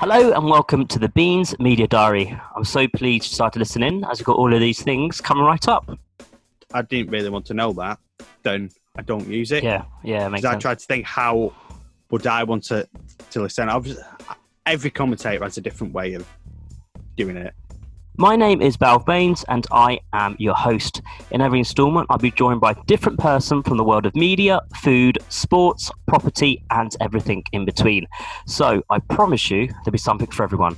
Hello and welcome to the Beans Media Diary. I'm so pleased you started listening as we've got all of these things coming right up. I didn't really want to know that, then I don't use it. Yeah, yeah, Because I tried to think how would I want to to listen. Obviously, every commentator has a different way of doing it. My name is Balve Baines and I am your host. In every instalment, I'll be joined by a different person from the world of media, food, sports, property, and everything in between. So I promise you there'll be something for everyone.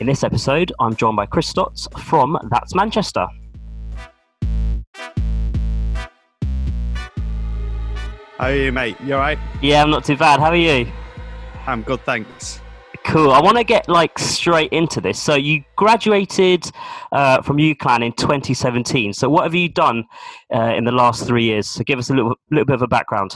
In this episode, I'm joined by Chris Stotts from That's Manchester. How are you, mate? You all right? Yeah, I'm not too bad. How are you? I'm good, thanks. Cool. I want to get like straight into this. So you graduated uh, from UCLan in 2017. So what have you done uh, in the last three years? So give us a little little bit of a background.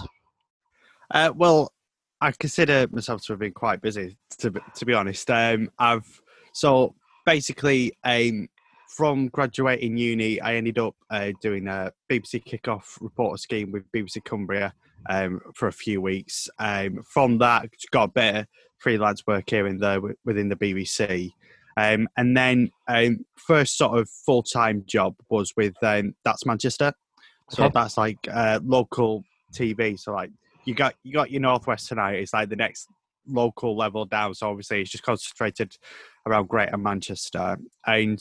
Uh, well, I consider myself to have been quite busy, to be, to be honest. Um, I've so basically um, from graduating uni, I ended up uh, doing a BBC kickoff reporter scheme with BBC Cumbria um, for a few weeks. Um, from that, got of freelance work here and there within the BBC. Um, and then um, first sort of full time job was with um, That's Manchester. So Okay. that's like uh, local TV. So like you got you got your Northwest tonight. It's like the next local level down. So obviously it's just concentrated around Greater Manchester. And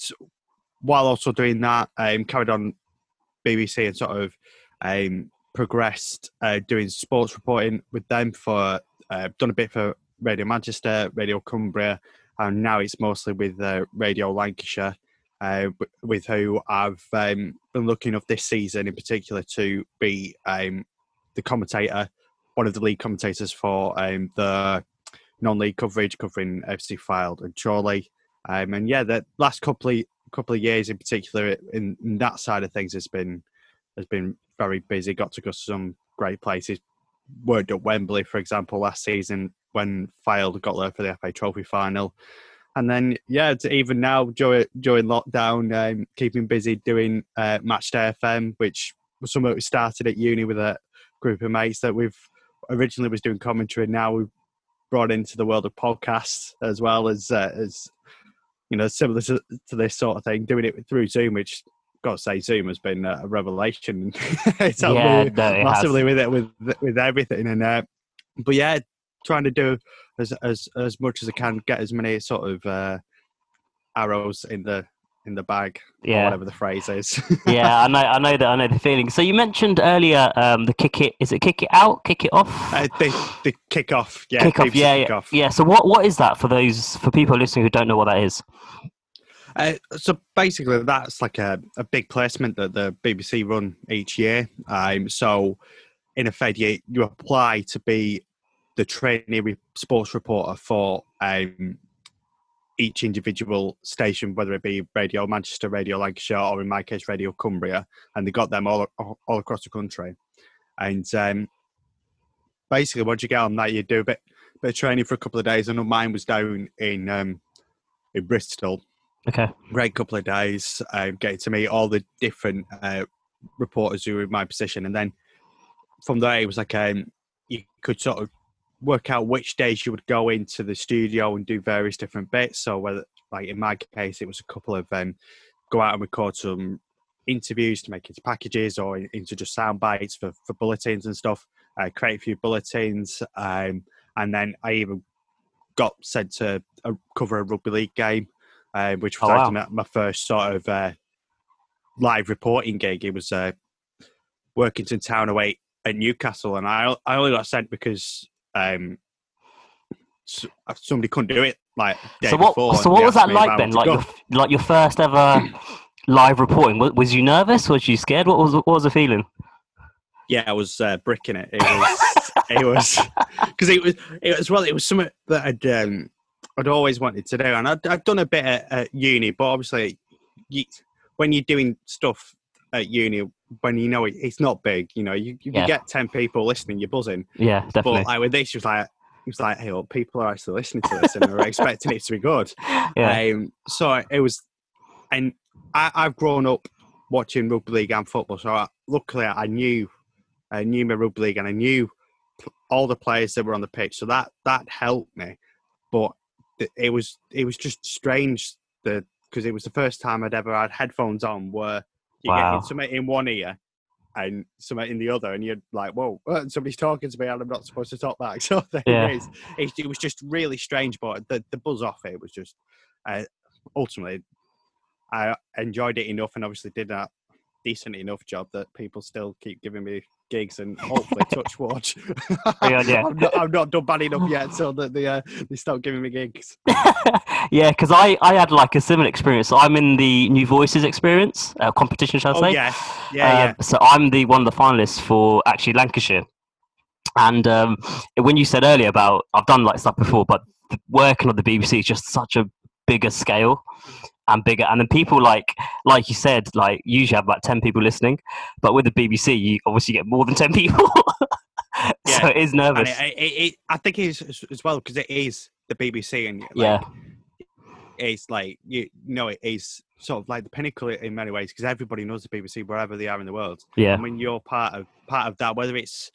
while also doing that, um, carried on BBC and sort of um, progressed uh, doing sports reporting with them for uh, done a bit for Radio Manchester, Radio Cumbria, and now it's mostly with uh, Radio Lancashire. Uh, with who I've um, been lucky enough this season in particular to be um, the commentator, one of the lead commentators for um, the non-league coverage covering FC Fylde and Chorley. Um, and yeah, the last couple of couple of years in particular in, in that side of things has been has been very busy. Got to go to some great places. Worked at Wembley, for example, last season when Fylde got there for the FA Trophy final. And then, yeah, even now during, during lockdown, um, keeping busy doing uh, Matchday FM, which was something that we started at uni with a group of mates that we've originally was doing commentary. And now we've brought into the world of podcasts as well as uh, as you know similar to, to this sort of thing, doing it through Zoom, which got to say Zoom has been a revelation. it's helped Yeah, no, it massively with it with with everything and uh, but yeah trying to do as as as much as i can get as many sort of uh arrows in the in the bag Yeah, whatever the phrase is yeah. I know. I know that. I know the feeling. So you mentioned earlier um, the kick it. Is it kick it out? Kick it off? uh, the, the kick off yeah kick off. Yeah, yeah, kick-off. yeah. So what what is that for those for people listening who don't know what that is? Uh, so basically, that's like a, a big placement that the BBC run each year. Um, so, in effect, you, you apply to be the trainee re- sports reporter for um, each individual station, whether it be Radio Manchester, Radio Lancashire, or in my case, Radio Cumbria, and they got them all all, all across the country. And um, basically, once you get on that, you do a bit bit of training for a couple of days. I know mine was down in um, in Bristol Okay. great couple of days um, getting to meet all the different uh, reporters who were in my position and then from there it was like um, you could sort of work out which days you would go into the studio and do various different bits so whether like in my case it was a couple of um, go out and record some interviews to make into packages or into just sound bites for, for bulletins and stuff uh, create a few bulletins um, and then i even got sent to uh, cover a rugby league game uh, which was Oh, wow. my, my first sort of uh, live reporting gig. It was uh, Workington Town away at Newcastle, and I I only got sent because um, s- somebody couldn't do it like day So what? before. So what was that me if I like then? Like your, like your first ever live reporting? Was, was you nervous? Was you scared? What was what was the feeling? yeah, I was uh, bricking it. It was it was because it was it was well, it was something that I'd um, I'd always wanted to do, and I'd, I'd done a bit at, at uni, but obviously, you, when you're doing stuff at uni, when you know it, it's not big, you know, you, you Yeah. get ten people listening, you're buzzing. Yeah, definitely. But like with this, it was like it was like, hey, well, people are actually listening to this and they're expecting it to be good. yeah. Um, so it was, and I, I've grown up watching rugby league and football. So I, luckily, I knew, I knew my rugby league, and I knew all the players that were on the pitch. So that that helped me. But it was it was just strange the because it was the first time I'd ever had headphones on where you Wow. get something in one ear and something in the other, and you're like, "Whoa, uh, somebody's talking to me, and I'm not supposed to talk back." So there Yeah. it is. It, it was just really strange, but the the buzz off it was just uh, ultimately I enjoyed it enough, and obviously did a decent enough job that people still keep giving me gigs and hopefully touch wood. Yeah, yeah. I'm, not, I'm not done bad enough yet, so that they uh, they stop giving me gigs. yeah, because I, I had like a similar experience. So I'm in the New Voices experience uh, competition, shall I Oh say? yeah, yeah, Um, So I'm the one of the finalists for actually Lancashire. And um, when you said earlier about I've done like stuff before, but working on the BBC is just such a bigger scale and bigger. And then people like like you said, like usually have about ten people listening, but with the BBC, you obviously get more than ten people. so Yeah. it is nervous. it, it, it, I think it is as- as well because it is the BBC, and like, yeah, it's like you know it is sort of like the pinnacle in many ways because everybody knows the BBC wherever they are in the world. yeah, And when you're part of part of that, whether it's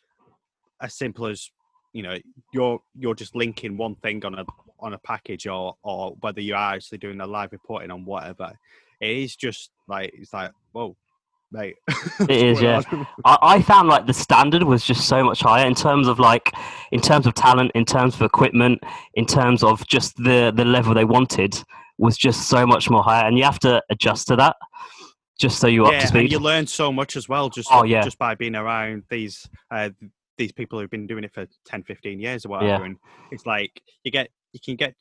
as simple as you know you're you're just linking one thing on a on a package, or or whether you are actually doing the live reporting on whatever, it is just like it's like whoa, mate. It is, yeah. I, I found like the standard was just so much higher in terms of like in terms of talent in terms of equipment in terms of just the the level they wanted was just so much more higher and you have to adjust to that just so you're up to and speed you learn so much as well just Oh, yeah. just by being around these uh, these people who've been doing it for 10 15 years or whatever Yeah. and it's like you get you can get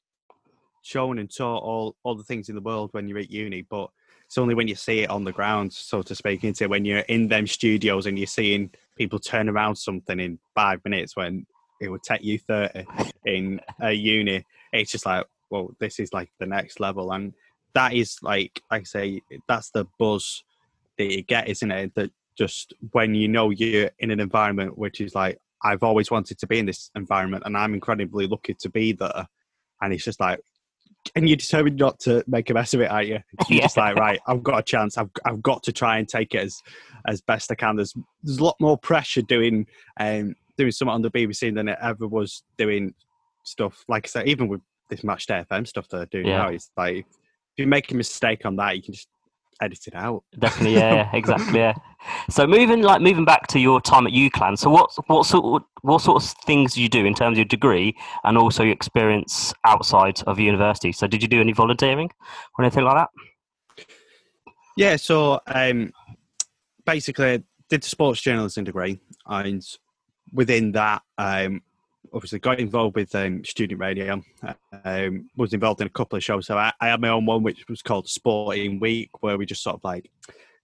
shown and taught all all the things in the world when you're at uni but it's only when you see it on the ground so to speak into when you're in them studios and you're seeing people turn around something in five minutes when it would take you 30 in a uni it's just like well this is like the next level. And that is like like i say that's the buzz that you get isn't it? That just when you know you're in an environment which is like i've always wanted to be in this environment and i'm incredibly lucky to be there and it's just like and you're determined not to make a mess of it, aren't you? You're just like, right, I've got a chance. I've I've got to try and take it as as best I can. There's there's a lot more pressure doing um doing something on the BBC than it ever was doing stuff like I said, even with this Match Day FM stuff that I do Yeah. now. It's like if you make a mistake on that, you can just edit it out. definitely yeah, yeah exactly yeah. So moving like moving back to your time at UCLan so what what sort of, what sort of things do you do in terms of your degree and also your experience outside of university? So did you do any volunteering or anything like that? Yeah, so um, basically, I did the sports journalism degree, and within that, um, obviously got involved with um, student radio. Um, was involved in a couple of shows. So I, I had my own one, which was called Sporting Week, where we just sort of like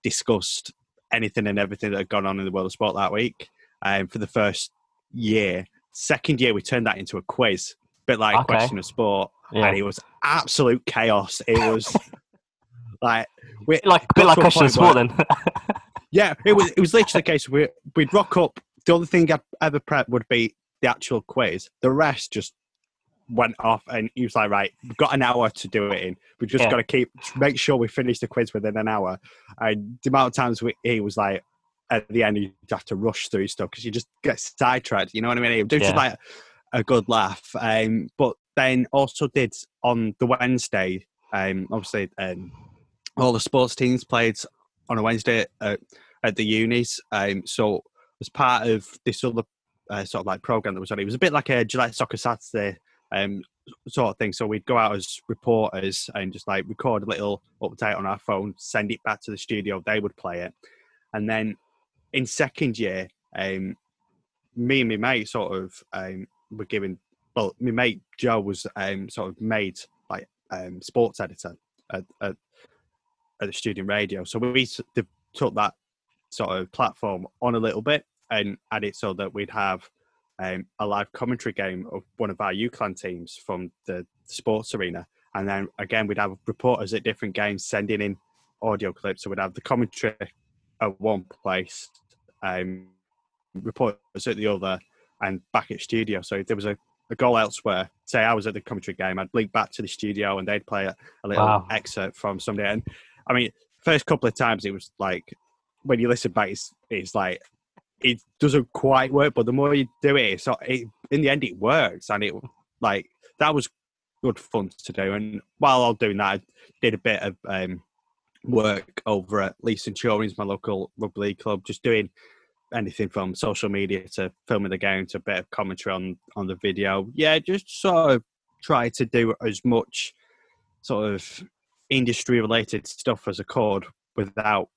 discussed anything and everything that had gone on in the world of sport that week. Um, for the first year, second year, we turned that into a quiz, bit like Okay. question of sport, yeah and it was absolute chaos. It was like we, like a bit like a question of sport then yeah, it was it was literally the case. We we'd rock up. The only thing I'd ever prep would be the actual quiz. The rest just went off, and he was like, "Right, we've got an hour to do it in. We've just Yeah. got to keep make sure we finish the quiz within an hour." And the amount of times we, he was like, at the end, you have to rush through stuff because you just get sidetracked. You know what I mean? It was just Yeah. like a good laugh. Um, but then also did on the Wednesday. Um, obviously, um, all the sports teams played on a Wednesday at, at the unis. Um, so as part of this other uh, sort of like program that was on, it was a bit like a Gillette Soccer Saturday um, sort of thing. So we'd go out as reporters and just like record a little update on our phone, send it back to the studio. They would play it, and then in second year, um, me and my mate sort of um, were given. Well, my mate Joe was um, sort of made like um, sports editor at, at, at the student radio. So we took that sort of platform on a little bit and add it so that we'd have um, a live commentary game of one of our UCLan teams from the sports arena. And then again, we'd have reporters at different games sending in audio clips. So we'd have the commentary at one place, um, reporters at the other, and back at studio. So if there was a, a goal elsewhere, say I was at the commentary game, I'd link back to the studio and they'd play a, a little Wow. excerpt from somebody. And I mean, first couple of times it was like when you listen back, it's, it's like it doesn't quite work, but the more you do it, so it, in the end it works, and it like that was good fun to do. And while I was doing that, I did a bit of um, work over at Leigh Centurions, my local rugby league club, just doing anything from social media to filming the game to a bit of commentary on on the video. Yeah, just sort of try to do as much sort of industry related stuff as I could without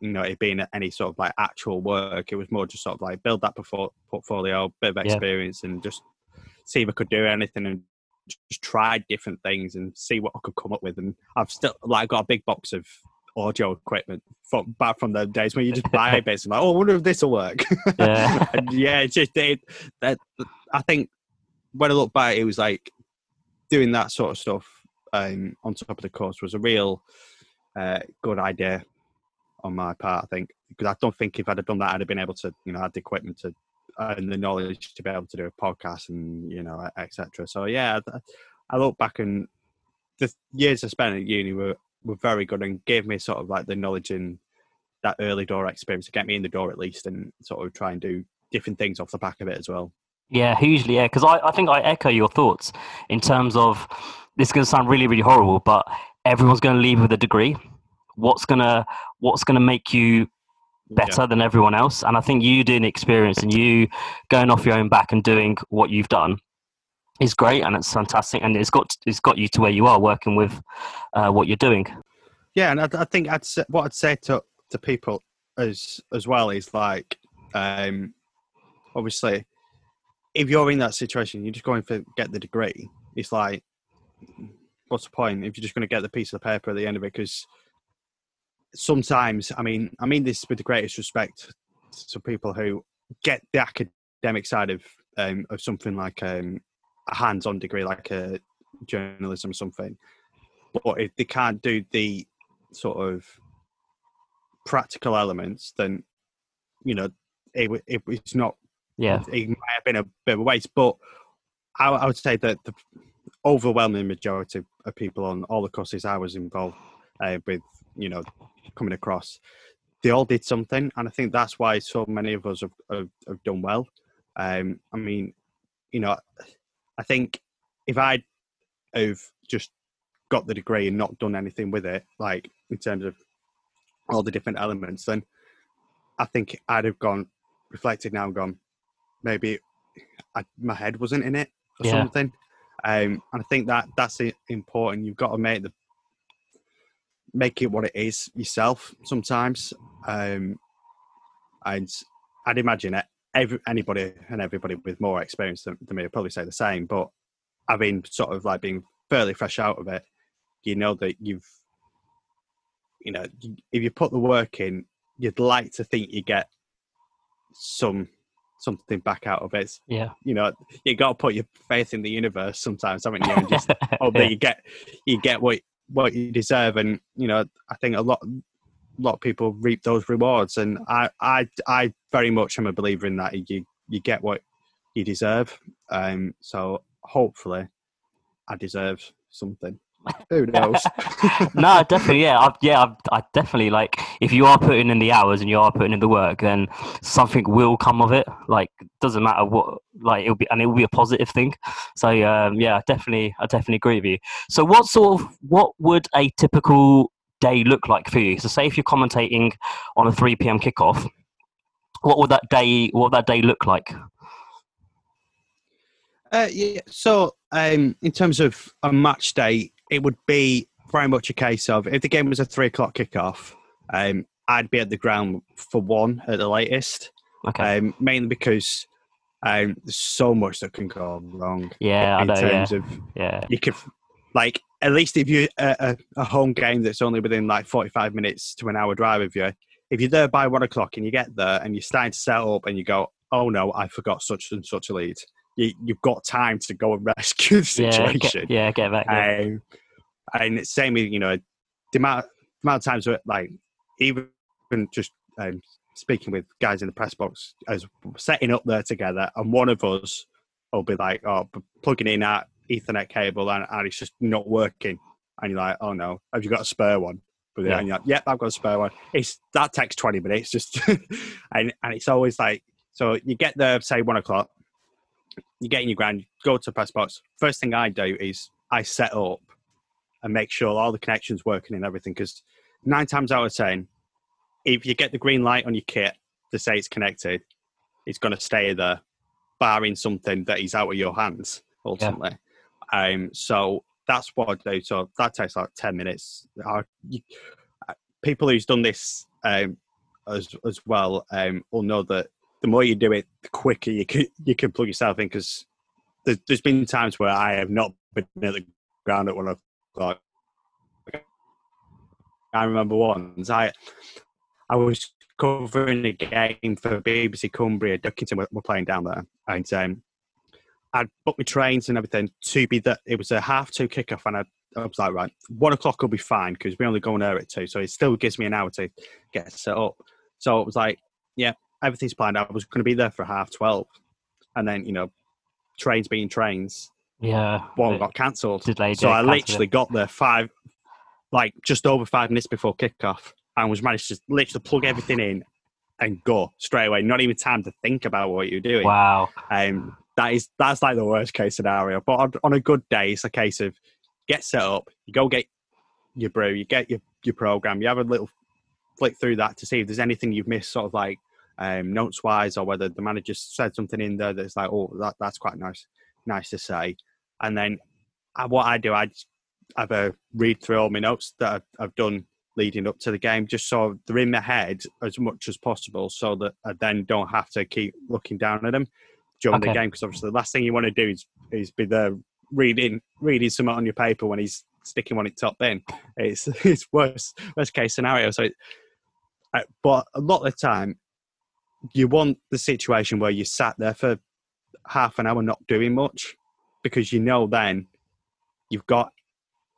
you know it being any sort of like actual work. It was more just sort of like build that portfolio, bit of experience, yeah. and just see if I could do anything and just try different things and see what I could come up with. And I've still like got a big box of audio equipment from back from the days when you just buy bits and like, oh, I wonder if this will work. Yeah, yeah, it's just it, that. I think when I look back, it was like doing that sort of stuff um, on top of the course was a real uh, good idea on my part. I think because I don't think if I'd have done that, I'd have been able to, you know, had the equipment to and the knowledge to be able to do a podcast and you know, etc. So yeah, I look back and the years I spent at uni were were very good and gave me sort of like the knowledge and that early door experience to get me in the door at least and sort of try and do different things off the back of it as well. Yeah, hugely. Yeah, because I, I think I echo your thoughts in terms of this is going to sound really, really horrible, but everyone's going to leave with a degree. What's gonna What's gonna make you better yeah. than everyone else? And I think you doing experience and you going off your own back and doing what you've done is great and it's fantastic and it's got it's got you to where you are working with uh, what you're doing. Yeah, and I, I think I'd say, what I'd say to to people as as well is like, um, obviously, if you're in that situation, you're just going to get the degree. It's like, what's the point if you're just going to get the piece of paper at the end of it? Because sometimes, I mean, I mean this with the greatest respect to people who get the academic side of um, of something like um, a hands-on degree, like a journalism or something. But if they can't do the sort of practical elements, then you know it, it it's not yeah, it might have been a bit of a waste. But I, I would say that the overwhelming majority of people on all the courses I was involved uh, with, you know, coming across, they all did something, and I think that's why so many of us have, have, have done well. Um, I mean, you know, I think if I have just got the degree and not done anything with it, like in terms of all the different elements, then I think I'd have gone reflected now and gone, maybe I, my head wasn't in it or yeah. something. Um, and I think that that's important. You've got to make the make it what it is yourself sometimes. Um, and I'd imagine every, anybody and everybody with more experience than, than me would probably say the same. But having sort of like being fairly fresh out of it, you know that you've, you know, if you put the work in, you'd like to think you get some something back out of it. Yeah. You know, you got to put your faith in the universe sometimes, haven't you? And just hope that you get you get what what you deserve. And you know, I think a lot a lot of people reap those rewards, and I I I very much am a believer in that. You you get what you deserve. Um. So hopefully, I deserve something. Who knows? no, definitely, yeah, I, yeah, I, I, definitely like if you are putting in the hours and you are putting in the work, then something will come of it. Like, doesn't matter what, like it'll be, and it will be a positive thing. So, um, yeah, definitely, I definitely agree with you. So, what sort of, what would a typical day look like for you? So, say if you're commentating on a three p.m. kickoff, what would that day, what would that day look like? Uh, yeah. So, um, in terms of a match day, it would be very much a case of if the game was a three o'clock kickoff, um, I'd be at the ground for one at the latest. Okay. Um, mainly because um, there's so much that can go wrong. Yeah, in I know, terms yeah. of yeah, you could like at least if you a, a, home game that's only within like 45 minutes to an hour drive of you, if you're there by one o'clock and you get there and you're starting to set up and you go, oh no, I forgot such and such a lead. You, have got time to go and rescue the situation. Yeah, get, yeah, get back. Yeah. Um, and same with you know the amount, the amount of times where like even just um, speaking with guys in the press box as setting up there together, and one of us will be like, "Oh, plugging in that Ethernet cable, and, and it's just not working," and you're like, "Oh no, have you got a spare one?" But yeah. and you're like, "Yep, I've got a spare one." It's that takes twenty minutes, just and and it's always like so you get there say one o'clock, you get in your ground, go to press box. First thing I do is I set up and make sure all the connections working and everything. Because nine times out of ten, if you get the green light on your kit to say it's connected, it's going to stay there, barring something that is out of your hands ultimately. Yeah. Um, so that's what I do. So that takes like ten minutes. I, you, people who's done this um, as as well um, will know that the more you do it, the quicker you can you can plug yourself in. Because there's, there's been times where I have not been at the ground at one o'clock. I remember once I I was covering a game for BBC Cumbria. Workington were, were playing down there, and um, I'd booked my trains and everything to be that it was a half two kickoff, and I, I was like, right, one o'clock will be fine because we only go on air at two, so it still gives me an hour to get set up. So it was like, yeah, everything's planned. I was going to be there for half twelve, and then you know, trains being trains. Yeah, one got cancelled. So I literally got there five, like just over five minutes before kickoff, and was managed to literally plug everything in and go straight away. Not even time to think about what you're doing. Wow. Um, that is that's like the worst case scenario. But on, on a good day, it's a case of get set up, you go get your brew, you get your your program, you have a little flick through that to see if there's anything you've missed, sort of like um, notes wise, or whether the manager said something in there that's like, oh, that that's quite nice, nice to say. And then uh, what I do, I have a read through all my notes that I've, I've done leading up to the game, just so they're in my head as much as possible, so that I then don't have to keep looking down at them during okay. the game because obviously the last thing you want to do is, is be there reading reading something on your paper when he's sticking one at top in. It's it's worst worst case scenario. So, uh, but a lot of the time, you want the situation where you sat there for half an hour not doing much because you know then you've got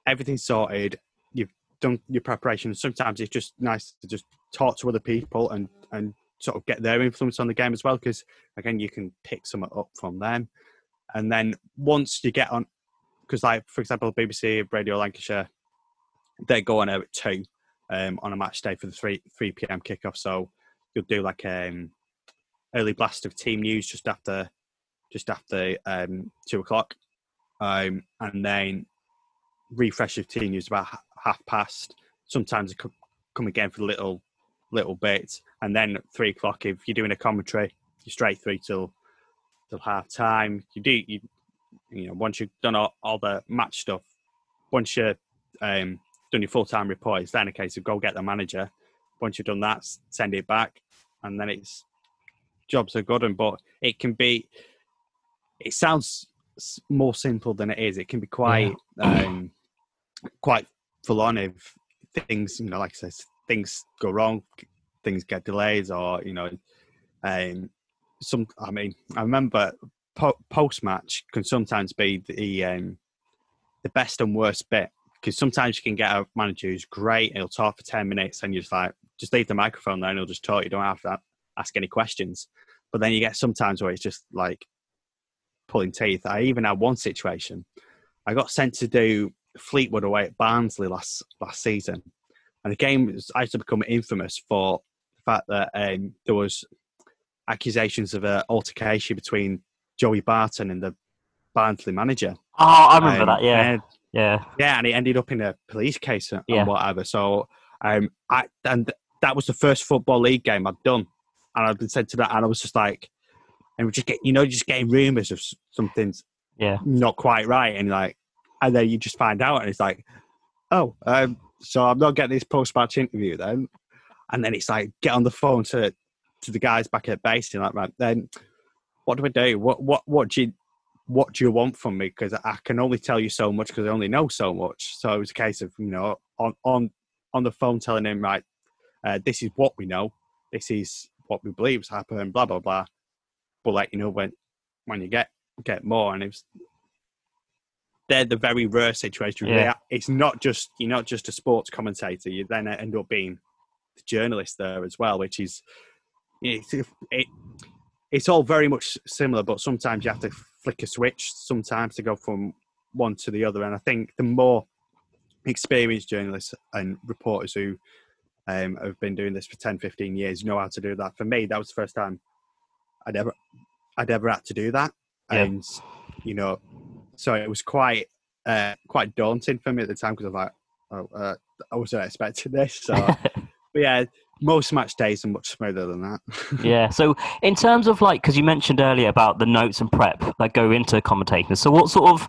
everything sorted. You've done your preparation. Sometimes it's just nice to just talk to other people and and sort of get their influence on the game as well because again you can pick some up from them and then once you get on because like for example bbc radio lancashire they go on air at two um, on a match day for the 3 3 p.m kickoff so you'll do like um early blast of team news just after just after um, two o'clock um, and then refresh of team news about half past sometimes come again for a little little bit, and then at three o'clock, if you're doing a commentary, you're straight through till till half time. You do you you know once you've done all, all the match stuff, once you're um, done your full time report, it's then a case of go get the manager. Once you've done that, send it back, and then it's jobs are good. And but it can be. It sounds more simple than it is. It can be quite yeah. um, quite full on if things you know, like I said, things go wrong, things get delays, or you know, um, some. I mean, I remember po- post match can sometimes be the um, the best and worst bit because sometimes you can get a manager who's great, he'll talk for ten minutes, and you're just like, just leave the microphone there, and he'll just talk. You don't have to ask any questions. But then you get sometimes where it's just like pulling teeth. I even had one situation. I got sent to do Fleetwood away at Barnsley last last season, and the game has actually become infamous for the fact that um, there was accusations of an altercation between Joey Barton and the Barnsley manager. Oh, I remember um, that. Yeah, and, yeah, yeah, and it ended up in a police case and yeah. whatever. So, um, I and that was the first football league game I'd done, and I'd been sent to that, and I was just like, and we just get, you know, just getting rumours of something's yeah not quite right, and like, and then you just find out, and it's like, oh, um, so I'm not getting this post match interview then. And then it's like, get on the phone to to the guys back at base and like, right, then what do I do? What what what do you what do you want from me? Because I can only tell you so much because I only know so much. So it was a case of you know on on on the phone telling him right, uh, this is what we know, this is what we believe has happened, blah blah blah. We'll let you know when when you get get more. And it was they're the very rare situation. Yeah. It's not just you're not just a sports commentator. You then end up being the journalist there as well, which is it's it, it's all very much similar, but sometimes you have to flick a switch sometimes to go from one to the other. And I think the more experienced journalists and reporters who um, have been doing this for 10, 15 years know how to do that. For me, that was the first time I'd ever I'd ever had to do that. Yeah. And you know, so it was quite uh, quite daunting for me at the time because I was like, oh, uh, I wasn't expecting this. So, but yeah, most match days are much smoother than that. yeah. So in terms of like, because you mentioned earlier about the notes and prep that go into commentating. So what sort of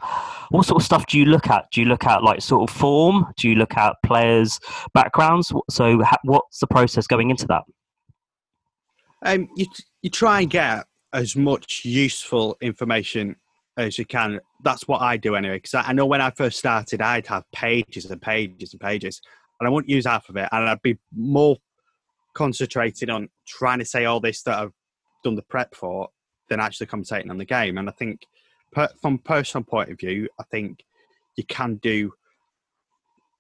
what sort of stuff do you look at? Do you look at like sort of form? Do you look at players' backgrounds? So ha- what's the process going into that? Um, you you try and get as much useful information as you can. That's what I do anyway. Because I, I know when I first started, I'd have pages and pages and pages, and I wouldn't use half of it, and I'd be more concentrated on trying to say all this that I've done the prep for than actually commentating on the game. And I think, per, from personal point of view, I think you can do,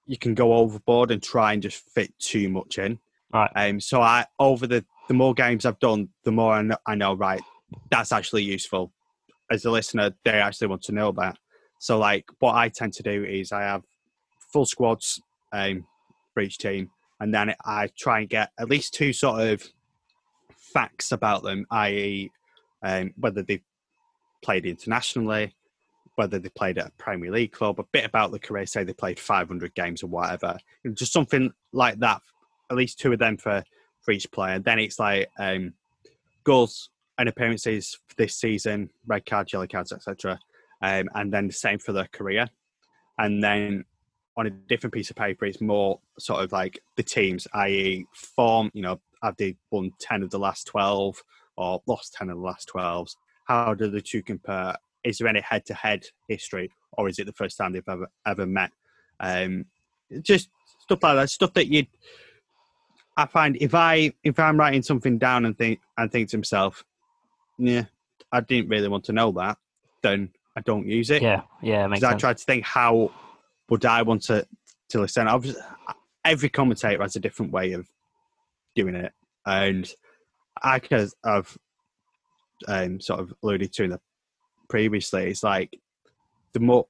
you can go overboard and try and just fit too much in. Right. Um. So I over the the more games I've done, the more I know, I know right, that's actually useful. As a listener, they actually want to know that. So like, what I tend to do is I have full squads um, for each team and then I try and get at least two sort of facts about them, i.e., um, whether they've played internationally, whether they played at a Premier League club, a bit about the career, say they played 500 games or whatever, just something like that. At least two of them for for each player. Then it's like um, goals and appearances this season, red cards, yellow cards, etc. Um, and then the same for their career. And then on a different piece of paper, it's more sort of like the teams, i.e., form. You know, have they won ten of the last twelve or lost ten of the last twelves? How do the two compare? Is there any head-to-head history, or is it the first time they've ever ever met? Um, just stuff like that. Stuff that you. I find if I if I'm writing something down and think and think to myself, yeah, I didn't really want to know that, then I don't use it. Yeah, yeah, sense. I try to think how would I want to to listen? Obviously, every commentator has a different way of doing it, and I could have um, sort of alluded to in the previously. It's like the more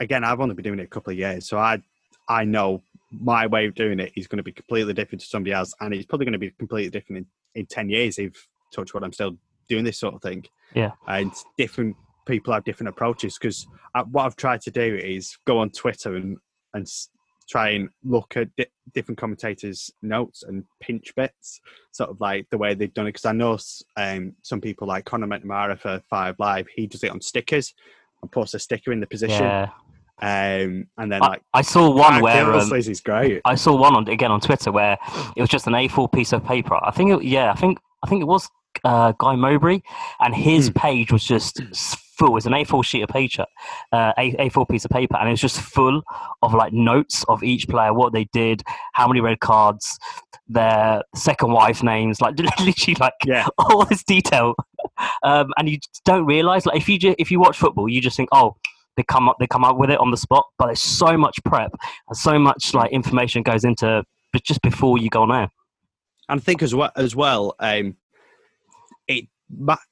again, I've only been doing it a couple of years, so I I know my way of doing it is going to be completely different to somebody else, and it's probably going to be completely different in, in ten years if touch what I'm still doing this sort of thing. Yeah, and different people have different approaches because what I've tried to do is go on Twitter and and try and look at di- different commentators' notes and pinch bits, sort of like the way they've done it. Because I know um, some people like Conor McNamara for Five Live, he does it on stickers and puts a sticker in the position. Yeah. Um, and then I, like I saw one where um, is great. I saw one on again on Twitter where it was just an A4 piece of paper. I think it, yeah, I think I think it was uh, Guy Mowbray, and his hmm. page was just full. It's an A4 sheet of paper, uh, A- A4 piece of paper, and it's just full of like notes of each player, what they did, how many red cards, their second wife names, like literally like yeah. all this detail. Um, and you don't realize, like if you ju- if you watch football, you just think, oh, they come up they come up with it on the spot, but there's so much prep and so much like information goes into just before you go on air. And I think as well, as well, um, it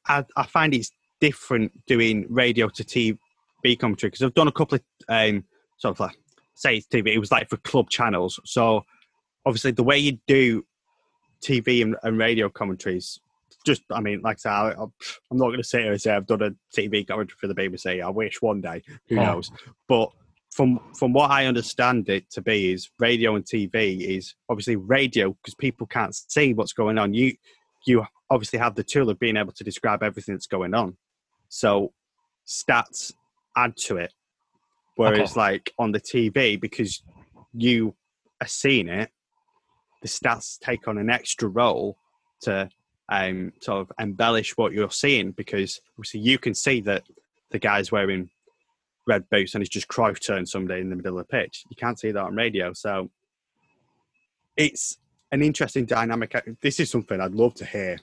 I, I find it's different doing radio to TV commentary because I've done a couple of um, sort of like say it's TV. It was like for club channels. So obviously the way you do TV and, and radio commentaries, just I mean, like I said, I, am not going to sit here and say I've done a TV commentary for the BBC. I wish one day. Who yeah. knows? But from from what I understand it to be is radio and TV is obviously radio because people can't see what's going on. You you obviously have the tool of being able to describe everything that's going on. So stats add to it. Whereas okay. like on the TV, because you are seeing it, the stats take on an extra role to um, sort of embellish what you're seeing because obviously you can see that the guy's wearing red boots and he's just Cruyff turned somebody in the middle of the pitch. You can't see that on radio. So it's an interesting dynamic. This is something I'd love to hear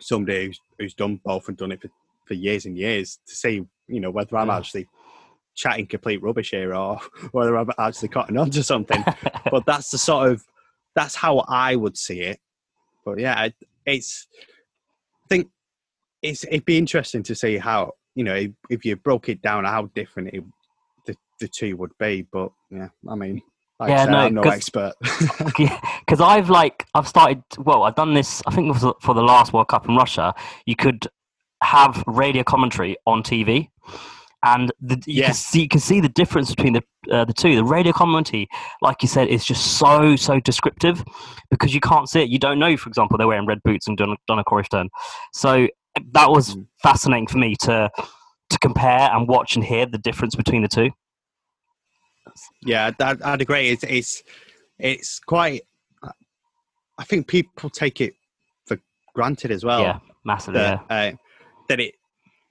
somebody who's, who's done both and done it for for years and years to see, you know, whether I'm actually chatting complete rubbish here or whether I'm actually cutting on to something. but that's the sort of that's how I would see it. But yeah, it's I think it's it'd be interesting to see how you know if, if you broke it down how different it, the the two would be. But yeah, I mean. Like yeah, said, no, I'm no expert. Because I've like I've started. Well, I've done this. I think for the last World Cup in Russia, you could have radio commentary on TV. and the, you, Yeah. can see, you can see the difference between the uh, the two. The radio commentary, like you said, is just so so descriptive because you can't see it. You don't know, for example, they're wearing red boots and done done a Cruyff turn. So that was Mm. fascinating for me to to compare and watch and hear the difference between the two. Yeah, I'd, I'd agree. It's, it's it's quite. I think people take it for granted as well. yeah, massively. Yeah. uh, that it,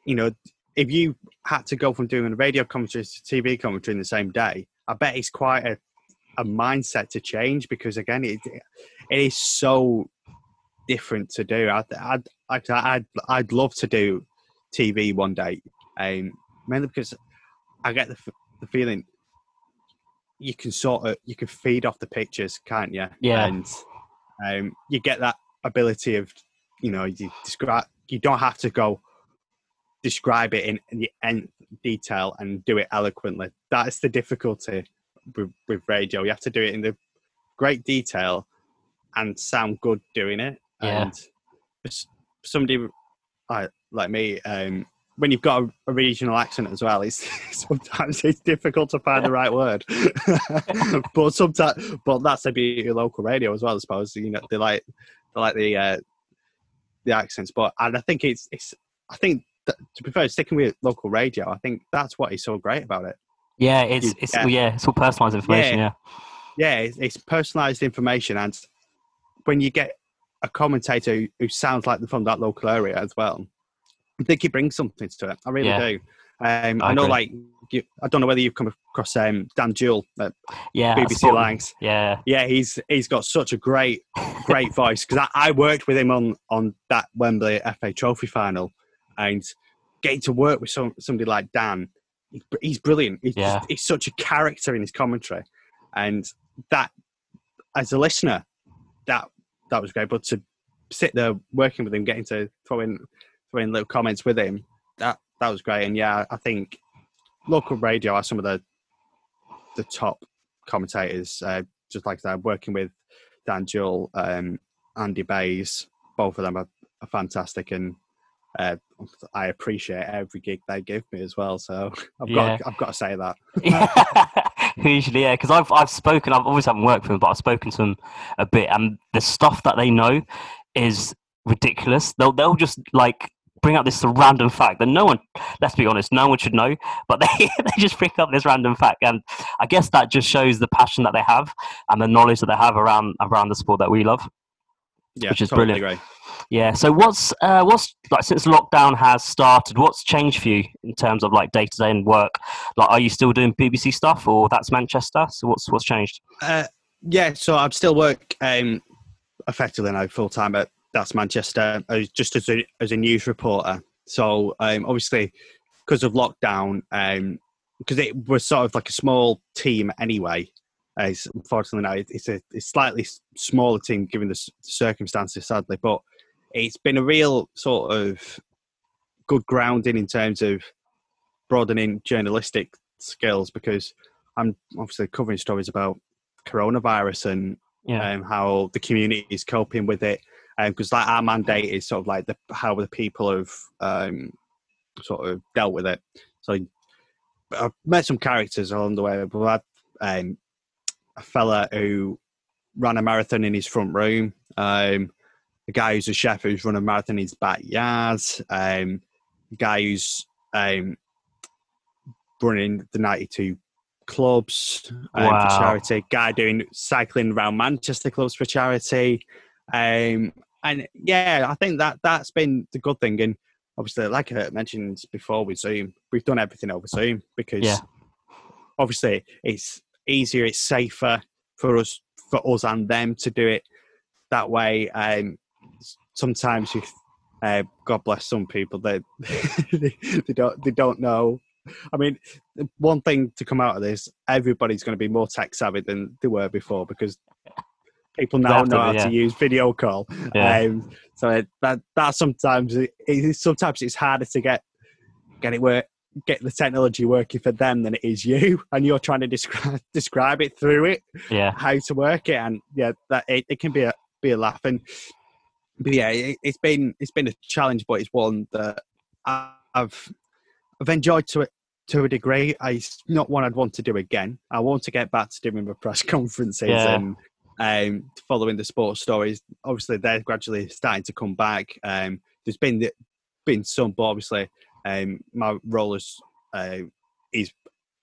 you know, if you had to go from doing a radio commentary to TV commentary in the same day, I bet it's quite a, a mindset to change because again, it it is so different to do. I'd I'd I'd, I'd, I'd love to do TV one day, um, mainly because I get the the feeling you can sort of you can feed off the pictures, can't you? Yeah. and um, you get that ability of you know you describe you don't have to go describe it in, the nth detail and do it eloquently that's the difficulty with, with radio you have to do it in the great detail and sound good doing it Yeah. and somebody like, like me um when you've got a, a regional accent as well, it's sometimes it's difficult to find the right word. but sometimes, but that's the beauty of local radio as well. I suppose you know they like they like the uh, the accents. But and I think it's it's I think that, to fair, sticking with local radio, I think that's what is so great about it. Yeah, it's You- it's yeah. yeah, it's all personalized information. Yeah, Yeah, it's, it's personalised information, and when you get a commentator who, who sounds like they're from that local area as well, I think he brings something to it. I really Yeah. do. Um, I I, know, agree. like, you, I don't know whether you've come across um, Dan Jewell at yeah. BBC Lancs. Yeah, Yeah, he's he's got such a great great voice because I, I worked with him on on that Wembley FA Trophy final, and getting to work with some somebody like Dan, he's, he's brilliant. He's, Yeah. just- he's such a character in his commentary, and that as a listener, that that was great. But to sit there working with him, getting to throw in throw in little comments with him, that that was great. And yeah, I think local radio are some of the the top commentators. Uh, just like that, working with Dan Jewell, um, Andy Bays, both of them are, are fantastic, and uh, I appreciate every gig they give me as well. So I've Yeah. got I've got to say that. usually yeah, because I've I've spoken. I've always haven't worked with them, but I've spoken to them a bit, and the stuff that they know is ridiculous. They'll they'll just like bring up this random fact that no one, let's be honest, no one should know, but they they just bring up this random fact, and I guess that just shows the passion that they have and the knowledge that they have around around the sport that we love. Yeah, Which is totally brilliant. Agree. Yeah. So what's uh, what's like since lockdown has started? What's changed for you in terms of like day to day and work? Like, are you still doing BBC stuff, or that's Manchester? So what's what's changed? Uh, yeah, so I'm still work um, effectively now full time at That's Manchester, uh, just as a, as a news reporter. So um, obviously, because of lockdown, because it was sort of like a small team anyway. Uh, it's, unfortunately, now it's a it's slightly smaller team given the circumstances, sadly. But it's been a real sort of good grounding in terms of broadening journalistic skills because I'm obviously covering stories about coronavirus and Yeah. um, how the community is coping with it. Because like our mandate is sort of like the how the people have um, sort of dealt with it. So I've met some characters along the way. But I had um, a fella who ran a marathon in his front room. Um, a guy who's a chef who's run a marathon in his backyard. Um, a guy who's um, running the 92 clubs um, Wow. for charity. Guy doing cycling around Manchester clubs for charity. Um, and yeah, I think that that's been the good thing. And obviously, like I mentioned before with Zoom, we've done everything over Zoom because Yeah. obviously it's easier, it's safer for us, for us and them to do it that way. Um, sometimes you, uh, God bless some people, they, they they don't they don't know. I mean, one thing to come out of this, everybody's going to be more tech savvy than they were before because people now know how Definitely, to use video call. Yeah. Um, so it, that that sometimes it, it, sometimes it's harder to get get it work get the technology working for them than it is you, and you're trying to describe describe it through it yeah. how to work it, and yeah, that it, it can be a be a laugh. And but yeah, it, it's been it's been a challenge, but it's one that I've I've enjoyed to to a degree. It's not one I'd want to do again. I want to get back to doing the press conferences Yeah. and um, following the sports stories. Obviously, they're gradually starting to come back. Um, there's been been some, but obviously, um, my role is uh, is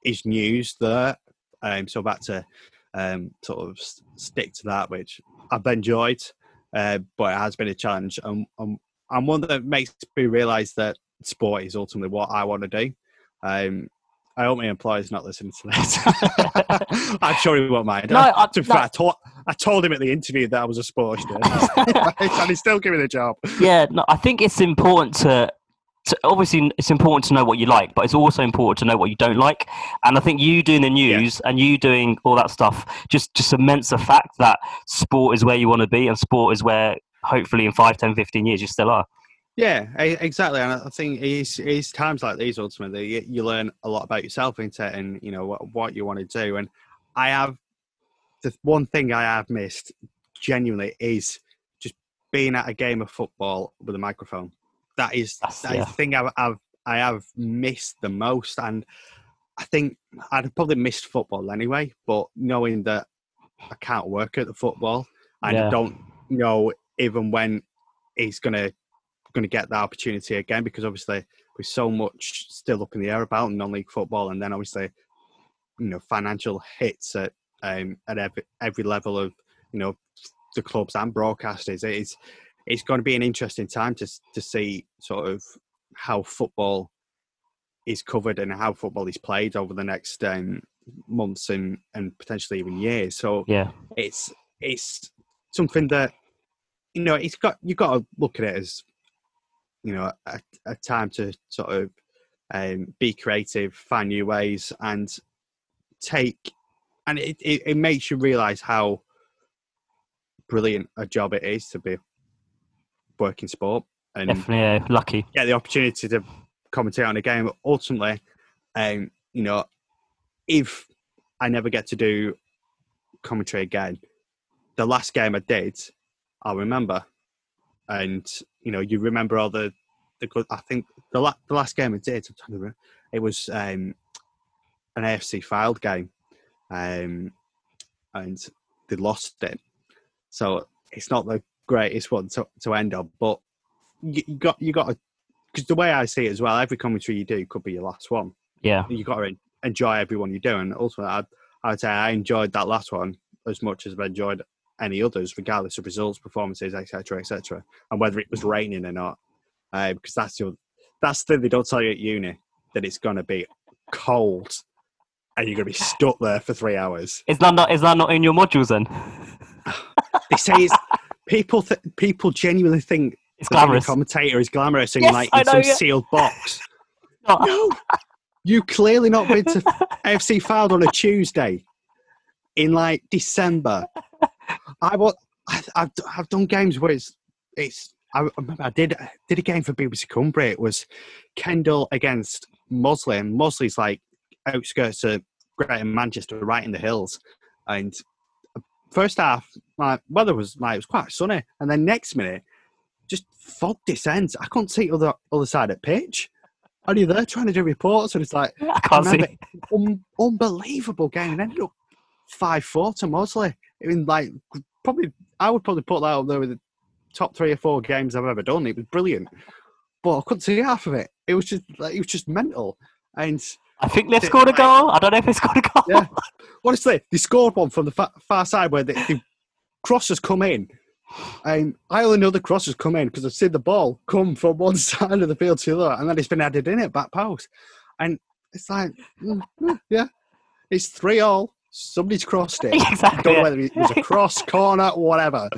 is news there. Um, so I've had to um, sort of stick to that, which I've enjoyed, uh, but it has been a challenge. And, and, and one that makes me realise that sport is ultimately what I want to do. Um, I hope my employer's not listening to this. I'm sure he won't mind. No, I- to no. fair, I, told, I told him at the interview that I was a sports journalist, and he's still giving me the job. yeah, no, I think it's important to, to obviously it's important to know what you like, but it's also important to know what you don't like. And I think you doing the news and you doing all that stuff just just cements the fact that sport is where you want to be, and sport is where hopefully in 5, 10, 15 years you still are. Yeah, exactly. And I think it's, it's times like these ultimately you, you learn a lot about yourself into it and you know what, what you want to do. And I have the one thing I have missed genuinely is just being at a game of football with a microphone. That is That's- that is yeah. the thing I've, I've I have missed the most. And I think I'd probably missed football anyway. But knowing that I can't work at the football and Yeah. I don't know even when it's gonna going to get that opportunity again because obviously with so much still up in the air about non-league football and then obviously you know financial hits at um, at every, every level of you know the clubs and broadcasters it's it's going to be an interesting time to to see sort of how football is covered and how football is played over the next um, months and and potentially even years. So Yeah, it's it's something that you know it's got you've got to look at it as you know a, a time to sort of um, be creative find new ways and take and it, it, it makes you realize how brilliant a job it is to be working sport and definitely yeah, lucky. get the opportunity to commentate on a game. But ultimately, um, you know, if I never get to do commentary again, the last game I did, I'll remember. And you know, you remember all the the good. I think the la- the last game I did, I'm trying to remember, it was um, an AFC Fylde game, um, and they lost it. So it's not the greatest one to, to end on, but you, you got you got to because the way I see it as well, every commentary you do could be your last one. Yeah, You got to enjoy every one you do, and ultimately, I'd, I'd say I enjoyed that last one as much as I've enjoyed any others, regardless of results, performances, etc., etc., and whether it was raining or not. Uh, because that's your that's the thing they don't tell you at uni that it's going to be cold and you're going to be stuck there for three hours. is that not is that not in your modules then? They say it's people th- people genuinely think It's the glamorous. commentator is glamorous and Yes, like in know, some yeah. sealed box. No, No, you clearly not been to AFC Fylde on a Tuesday in like December. I was, I've, I've done games where it's, it's. I remember I did did a game for BBC Cumbria. It was Kendal against Mossley, and Mossley's like outskirts of Greater Manchester, right in the hills. And first half, my weather was like it was quite sunny, and then next minute, just fog descends. I couldn't see other other side of pitch. Are you there trying to do reports? And it's like I can't remember see. un- unbelievable game and ended up five four to Mossley. I mean, like probably I would probably put that up there with the top three or four games I've ever done. It was brilliant, but I couldn't see half of it. It was just like it was just mental. And I think they've Did- scored a goal. I don't know if they scored a goal. Yeah. honestly, they scored one from the fa- far side where the, the cross has come in. And I only know the cross has come in because I've seen the ball come from one side of the field to the other, and then it's been added in at back post. And it's like, mm, yeah, it's three all. Somebody's crossed it. exactly. Don't know whether it was a cross, corner, whatever.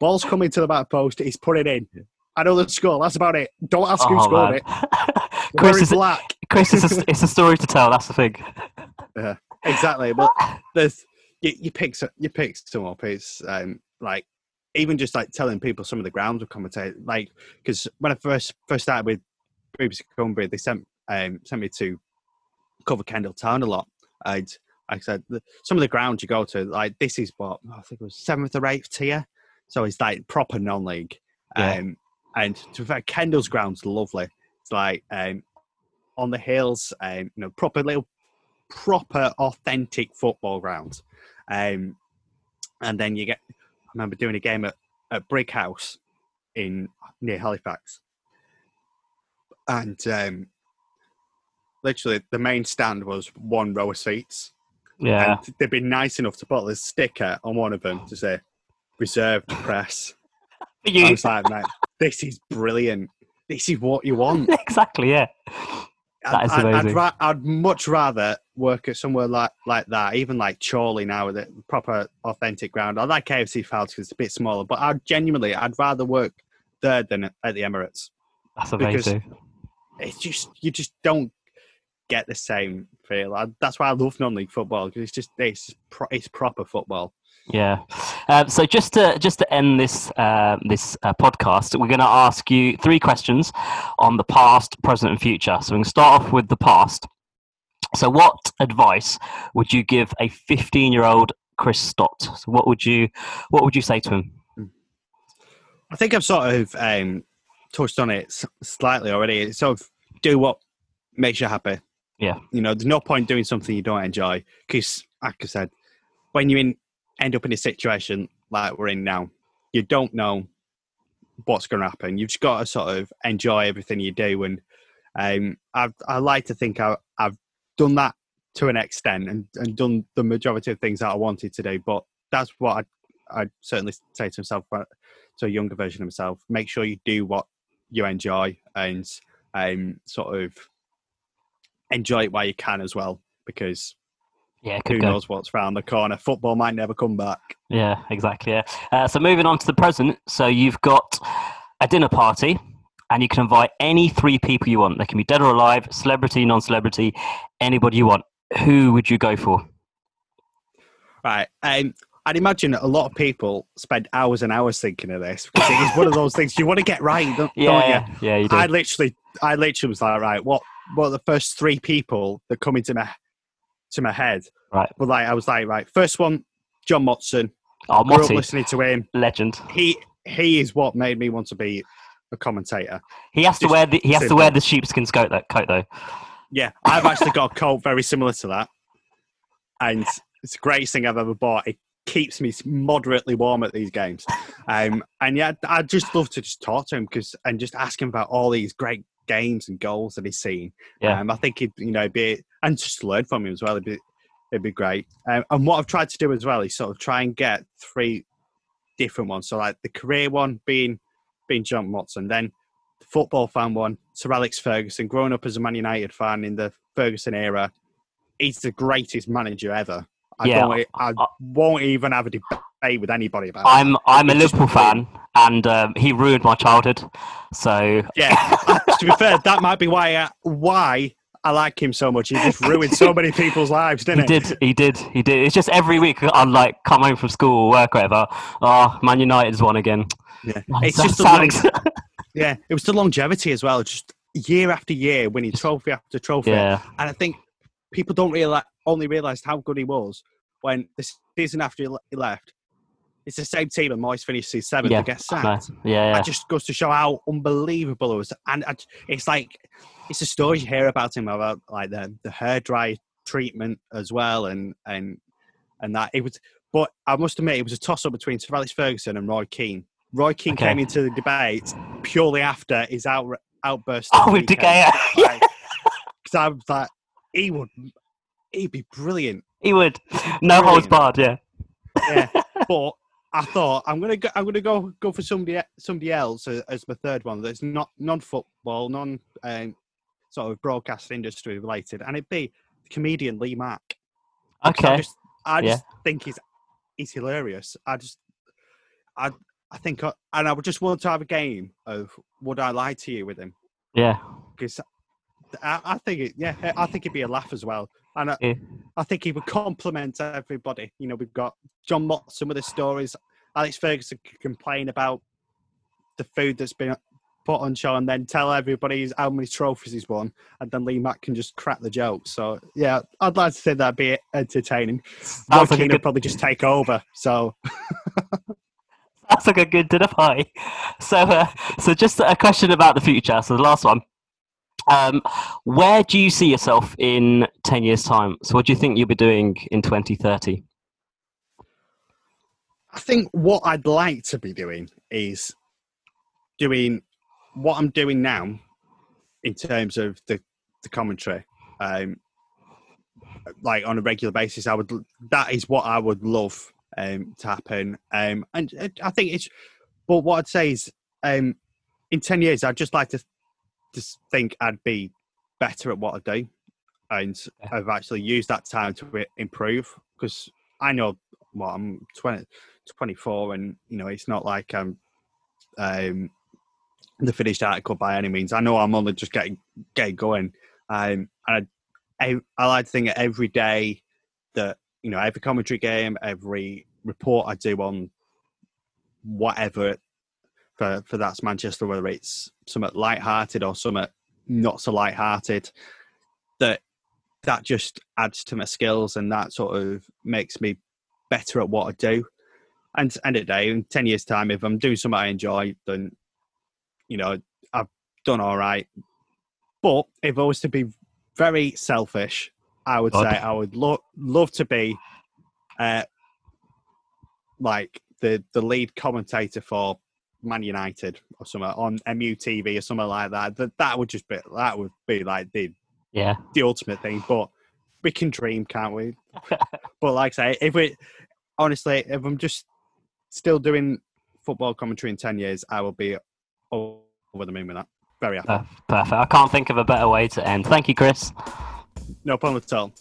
Ball's coming to the back post. He's put it in. I know the score. That's about it. Don't ask who Oh, scored man. it. Chris is, black. Chris is a, it's a story to tell. That's the thing. Yeah, Exactly. But there's you, you pick some, you pick some up. It's um, like even just like telling people some of the grounds of commentate. Like because when I first first started with BBC Cumbria, they sent um, sent me to cover Kendal Town a lot. I'd like I said the, some of the grounds you go to, like this is what I think it was seventh or eighth tier, so it's like proper non-league. Yeah. Um, and to be fair, Kendal's ground's lovely. It's like um, on the hills, um, you know, proper little, proper authentic football ground. Um, and then you get, I remember doing a game at, at Brighouse in near Halifax, and um, literally the main stand was one row of seats. Yeah. And they'd been nice enough to put a sticker on one of them to say reserved press. I was like, mate, this is brilliant. This is what you want. exactly, yeah. That is I'd, I'd, amazing. ra- I'd much rather work at somewhere like, like that, even like Chorley now with a proper authentic ground. I like AFC Fylde because it's a bit smaller, but I genuinely, I'd rather work there than at the Emirates. That's because- amazing. It's just, you just don't get the same feel. I, that's why I love non-league football because it's just, it's, pro- it's proper football. Yeah. Um, so just to just to end this uh, this uh, podcast, we're going to ask you three questions on the past, present, and future. So we can start off with the past. So, what advice would you give a 15 year old Chris Stott? So, what would you what would you say to him? I think I've sort of um, touched on it slightly already. It's sort of do what makes you happy. Yeah. You know, there's no point doing something you don't enjoy because, like I said, when you in, end up in a situation like we're in now, you don't know what's going to happen. You've just got to sort of enjoy everything you do. And um, I've, I like to think I, I've done that to an extent and, and done the majority of things that I wanted to do. But that's what I'd, I'd certainly say to myself uh, to a younger version of myself. Make sure you do what you enjoy and um, sort of enjoy it while you can as well, because Yeah, who go. knows what's round the corner. Football might never come back. Yeah, exactly. Yeah. Uh, so moving on to the present. So you've got a dinner party, and you can invite any three people you want. They can be dead or alive, celebrity, non-celebrity, anybody you want. Who would you go for? Right. Um, I'd imagine a lot of people spend hours and hours thinking of this because it is one of those things you want to get right, don't, don't you? Yeah, yeah, you do. I literally, I literally was like, right, what, are the first three people that come into my, to my head? Right. But like, I was like, right, first one, John Motson. oh, Grew up listening to him. legend. He, he is what made me want to be a commentator. He has to wear the he has to wear the sheepskin coat. That coat though. Yeah, I've actually got a coat very similar to that, and it's the greatest thing I've ever bought. It keeps me moderately warm at these games, um, and yeah, I'd just love to just talk to him because and just ask him about all these great games and goals that he's seen. Yeah. um, I think he'd you know be and just learn from him as well. It'd be it'd be great. Um, and what I've tried to do as well is sort of try and get three different ones. So like the career one being being John Motson, then the football fan one, Sir Alex Ferguson. Growing up as a Man United fan in the Ferguson era, he's the greatest manager ever. I Yeah, don't. I, I- won't even have a debate with anybody about. it. I'm I'm a Liverpool fan, and um, he ruined my childhood. So Yeah. to be fair, that might be why I, why I like him so much. He just ruined so many people's lives, he didn't he? did, he did, he did. It's just every week I'm like come home from school or work or whatever. Oh, Man United's won again. Yeah. Oh, It's just the long, yeah. It was the longevity as well. Just year after year, winning trophy after trophy. yeah, And I think people don't realize only realised how good he was when the season after he left. It's the same team, and Moyes finished his seventh Yeah, and gets sacked. yeah, yeah. That just goes to show how unbelievable it was. And I, it's like it's a story you hear about him about like the the hair dry treatment as well, and and and that it was. But I must admit, it was a toss up between Sir Alex Ferguson and Roy Keane. Roy Keane Okay. came into the debate purely after his out, outburst. Oh, with De. Gea. Like, 'cause I was like, he would, he'd be brilliant. he would. No holds barred. Yeah, Yeah, but I thought I'm gonna go. I'm gonna go go for somebody somebody else as, as my third one. That's not non football, non um, sort of broadcast industry related, and it'd be comedian Lee Mack. Because I just, I Yeah. just think he's he's hilarious. I just, I I think, I, and I would just want to have a game of would I lie to you with him Yeah, because I, I think it, yeah, I think it'd be a laugh as well, and I, Yeah. I think he would compliment everybody. You know, we've got John Mott, some of the stories. Alex Ferguson could complain about the food that's been put on show, and then tell everybody how many trophies he's won, and then Lee Mack can just crack the jokes. So yeah, I'd like to say that'd be entertaining. Roy Sounds like a Keane would probably just take over. So That's like a good dinner party. So, uh, so just a question about the future. So the last one. Um, where do you see yourself in 10 years' time? So, what do you think you'll be doing in 2030? I think what I'd like to be doing is doing what I'm doing now in terms of the, the commentary. Um, like on a regular basis, I would that is what I would love um, to happen. Um, and I think it's, but what I'd say is, um, in ten years, I'd just like to just think I'd be better at what I do, and I've actually used that time to improve because I know well I'm 20, 24 and you know it's not like I'm um, the finished article by any means. I know I'm only just getting getting going, um, and I, I like to think that every day that you know every commentary game, every report I do on whatever for for that's Manchester, whether it's somewhat light-hearted or somewhat not so light-hearted, that that just adds to my skills and that sort of makes me better at what I do. And end of the day, in ten years' time, if I'm doing something I enjoy, then you know I've done all right. But if I was to be very selfish, I would say I would lo- love to be uh, like the the lead commentator for Man United or something on MUTV or something like that. That that would just be that would be like the yeah the ultimate thing. But we can dream, can't we? but like I say, if we honestly, if I'm just still doing football commentary in ten years, I will be over the moon with that. Very happy. Perfect. I can't think of a better way to end. Thank you, Chris. No problem at all.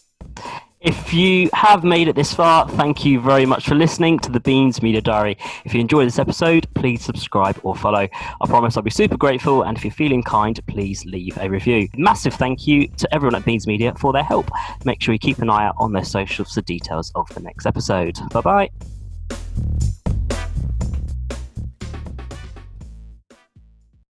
If you have made it this far, thank you very much for listening to the Beans Media Diary. If you enjoyed this episode, please subscribe or follow. I promise I'll be super grateful, and if you're feeling kind, please leave a review. Massive thank you to everyone at Beans Media for their help. Make sure you keep an eye out on their socials for details of the next episode. Bye bye.